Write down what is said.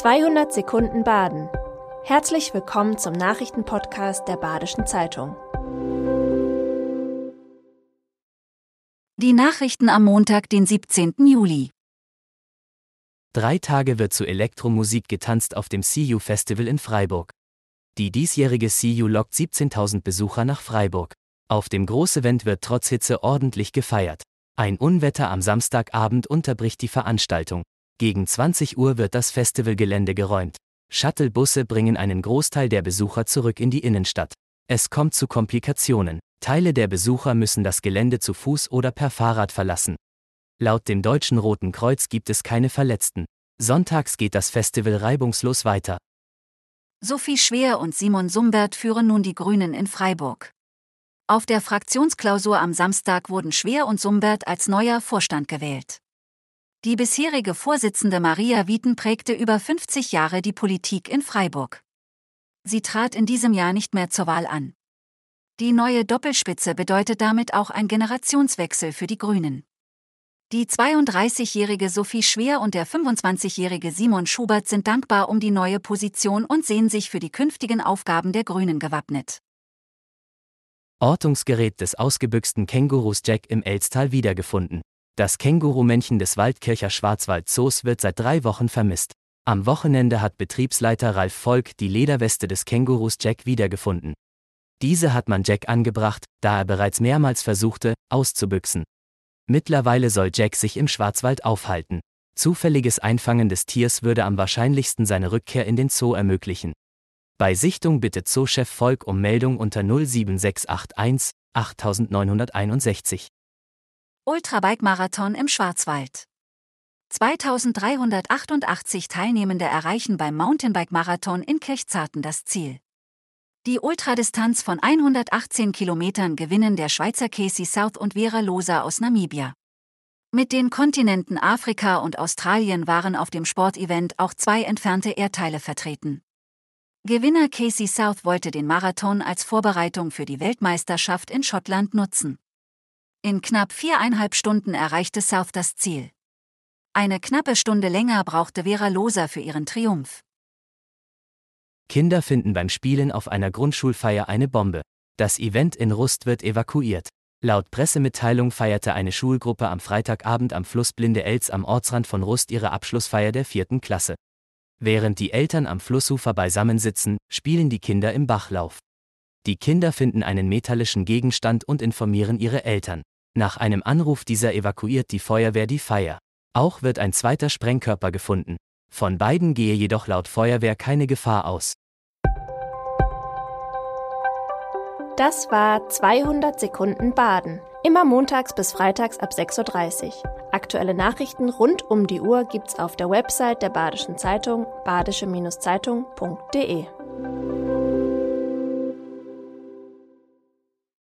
200 Sekunden Baden. Herzlich willkommen zum Nachrichtenpodcast der Badischen Zeitung. Die Nachrichten am Montag, den 17. Juli. Drei Tage wird zu Elektromusik getanzt auf dem CU Festival in Freiburg. Die diesjährige CU lockt 17.000 Besucher nach Freiburg. Auf dem Großevent wird trotz Hitze ordentlich gefeiert. Ein Unwetter am Samstagabend unterbricht die Veranstaltung. Gegen 20 Uhr wird das Festivalgelände geräumt. Shuttlebusse bringen einen Großteil der Besucher zurück in die Innenstadt. Es kommt zu Komplikationen. Teile der Besucher müssen das Gelände zu Fuß oder per Fahrrad verlassen. Laut dem Deutschen Roten Kreuz gibt es keine Verletzten. Sonntags geht das Festival reibungslos weiter. Sophie Schwer und Simon Sumbert führen nun die Grünen in Freiburg. Auf der Fraktionsklausur am Samstag wurden Schwer und Sumbert als neuer Vorstand gewählt. Die bisherige Vorsitzende Maria Wieten prägte über 50 Jahre die Politik in Freiburg. Sie trat in diesem Jahr nicht mehr zur Wahl an. Die neue Doppelspitze bedeutet damit auch ein Generationswechsel für die Grünen. Die 32-jährige Sophie Schwer und der 25-jährige Simon Schubert sind dankbar um die neue Position und sehen sich für die künftigen Aufgaben der Grünen gewappnet. Ortungsgerät des ausgebüxten Kängurus Jack im Elstal wiedergefunden. Das Kängurumännchen des Waldkircher Schwarzwaldzoos wird seit drei Wochen vermisst. Am Wochenende hat Betriebsleiter Ralf Volk die Lederweste des Kängurus Jack wiedergefunden. Diese hat man Jack angebracht, da er bereits mehrmals versuchte, auszubüchsen. Mittlerweile soll Jack sich im Schwarzwald aufhalten. Zufälliges Einfangen des Tiers würde am wahrscheinlichsten seine Rückkehr in den Zoo ermöglichen. Bei Sichtung bittet Zoochef Volk um Meldung unter 07681 8961. Ultrabike-Marathon im Schwarzwald. 2388 Teilnehmende erreichen beim Mountainbike-Marathon in Kirchzarten das Ziel. Die Ultradistanz von 118 Kilometern gewinnen der Schweizer Casey South und Vera Losa aus Namibia. Mit den Kontinenten Afrika und Australien waren auf dem Sportevent auch zwei entfernte Erdteile vertreten. Gewinner Casey South wollte den Marathon als Vorbereitung für die Weltmeisterschaft in Schottland nutzen. In knapp viereinhalb Stunden erreichte South das Ziel. Eine knappe Stunde länger brauchte Vera Loser für ihren Triumph. Kinder finden beim Spielen auf einer Grundschulfeier eine Bombe. Das Event in Rust wird evakuiert. Laut Pressemitteilung feierte eine Schulgruppe am Freitagabend am Fluss Blinde Elz am Ortsrand von Rust ihre Abschlussfeier der vierten Klasse. Während die Eltern am Flussufer beisammensitzen, spielen die Kinder im Bachlauf. Die Kinder finden einen metallischen Gegenstand und informieren ihre Eltern. Nach einem Anruf dieser evakuiert die Feuerwehr die Feier. Auch wird ein zweiter Sprengkörper gefunden. Von beiden gehe jedoch laut Feuerwehr keine Gefahr aus. Das war 200 Sekunden Baden. Immer montags bis freitags ab 6.30 Uhr. Aktuelle Nachrichten rund um die Uhr gibt's auf der Website der Badischen Zeitung badische-zeitung.de.